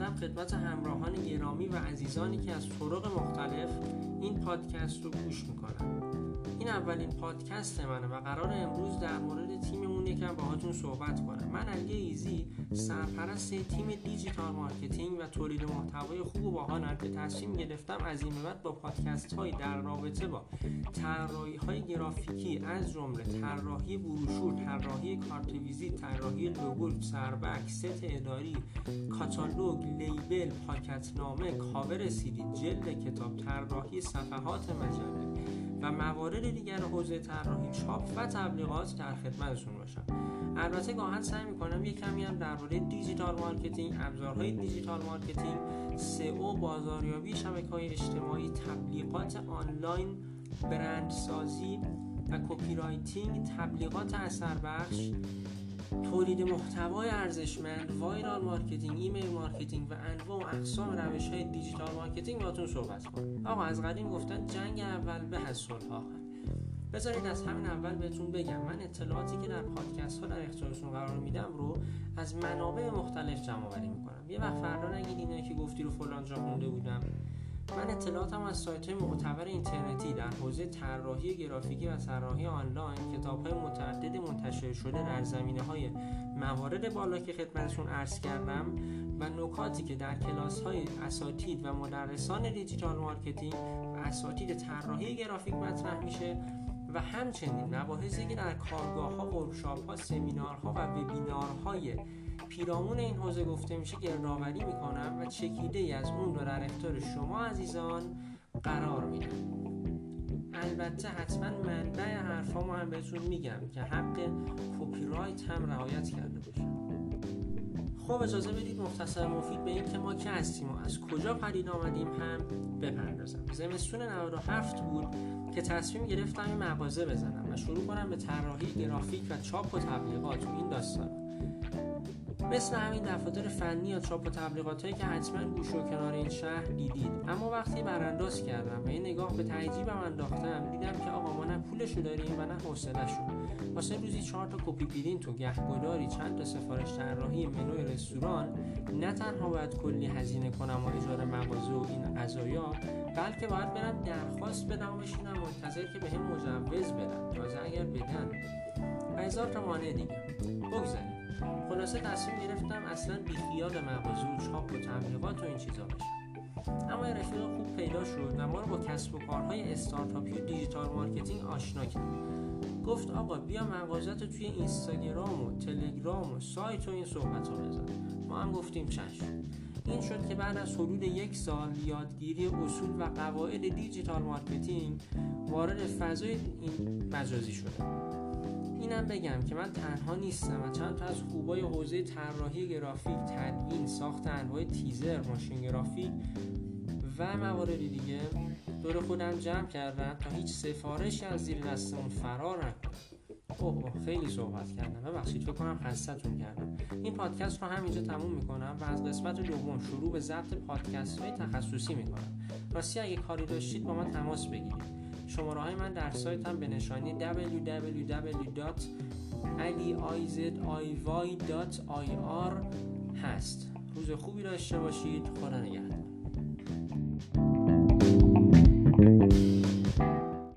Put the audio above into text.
خدمت همراهان گرامی و عزیزانی که از طرق مختلف این پادکست رو گوش می‌کنن. این اولین پادکست منه و قرار امروز در مورد تیممون یکم باهاتون صحبت کنم. من علی ایزی سرپرست تیم digital marketing و تولید محتوای خوب و باحالم که تصمیم گرفتم. از این به بعد با پادکست های در رابطه با طراحی های گرافیکی از جمله طراحی بروشور طراحی کارت ویزیت طراحی لوگو سربرگ ست اداری کاتالوگ label پاکت‌نامه کاور سیدی جلد کتاب طراحی صفحات مجله و موارد دیگر حوزه طراحی چاپ و تبلیغات در خدمتشون باشم. البته گاهاً سعی می‌کنم یک کمی هم درباره digital marketing ابزارهای digital marketing SEO بازاریابی شبکه های اجتماعی تبلیغات آنلاین برندسازی و copywriting تبلیغات اثر بخش تولید محتوای ارزشمند viral marketing email marketing و انواع و اقسام روش های digital marketing باهاتون صحبت کنم. آقا از قدیم گفتن جنگ اول به از صلح بذارید از همین اول بهتون بگم من اطلاعاتی که در پادکست ها در اختیارتون قرار میدم رو از منابع مختلف جمع آوری می‌کنم. یه وقت فردا نگید که گفتی رو فلان جا خونده بودم. من اطلاعاتم از سایت معتبر اینترنتی در حوزه طراحی گرافیکی و طراحی آنلاین کتاب های متعدد منتشر شده در زمینه های موارد بالا که خدمتشون عرض کردم و نکاتی که در کلاس های اساتید و مدرسان digital marketing و اساتید طراحی گرافیک مطرح میشه و همچنین مباحثی که در کارگاه ها، workshop ها، سمینارها و وبینارهای پیرامون این حوزه گفته میشه گردآوری می‌کنم و چکیده ای از اون رو در اختیار شما عزیزان قرار میدم. البته حتما منبع حرفامو هم بهتون میگم که حق کپی رایت هم رعایت کرده باشم. خب اجازه بدید مختصر مفید به این که ما که هستیم و از کجا پدید آمدیم هم بپردازم. زمستون 97 بود که تصمیم گرفتم این مغازه بزنم و شروع کنم به طراحی گرافیک و چاپ و تبلیغات و این داستان. مثل همین دفاتر فنی یا چاپ و تبلیغات هایی که حتما گوش و کنار این شهر دیدید. اما وقتی برانداز کردم و این نگاه به تعجیبم انداختم دیدم که آقا ما نه پولشو داریم و نه حوصلهشو واسه روزی چهار تا کپی پرینت و گهگداری چند تا سفارش طراحی منوی رستوران نه تنها باید کلی هزینه کنم و اجاره مغازه و این قضایا بلکه باید برم درخواست بدم و بشینم منتظر که بهم مجوز بدن. تازه اگر بدن و هزار تا مانع دیگه. بگذاریم خلاصه تصمیم گرفتم اصلا بیخیال مغازه و چاپ و تبلیغات و این چیزا بشم اما رفیق خوب پیدا شد و ما رو با کسب و کارهای استارتاپی و digital marketing آشنا کرد. گفت آقا بیا مغازت رو توی اینستاگرام و تلگرام و سایت و این صحبت رو بزن. ما هم گفتیم چشم. این شد که بعد از حدود یک سال یادگیری اصول و قواعد digital marketing وارد فضای این مجازی شدم. اینم بگم که من تنها نیستم و چند تا از خوبای حوزه طراحی گرافیک تدوین ساخت انواع تیزر motion graphic و موارد دیگه دور خودم جمع کردم تا هیچ سفارشی از زیر دستمون فرار نکنه اوه خیلی صحبت کردم. ببخشید فکر کنم خستتون کردم. این پادکست رو همینجا تموم می‌کنم و از قسمت دوم شروع به ضبط پادکست های تخصصی می‌کنم. راستی اگه کاری داشتید با من تماس بگیرید. شماره های من در سایتم به نشانی www.aliiziyy.ir هست. روز خوبی داشته باشید. خدا نگهدار.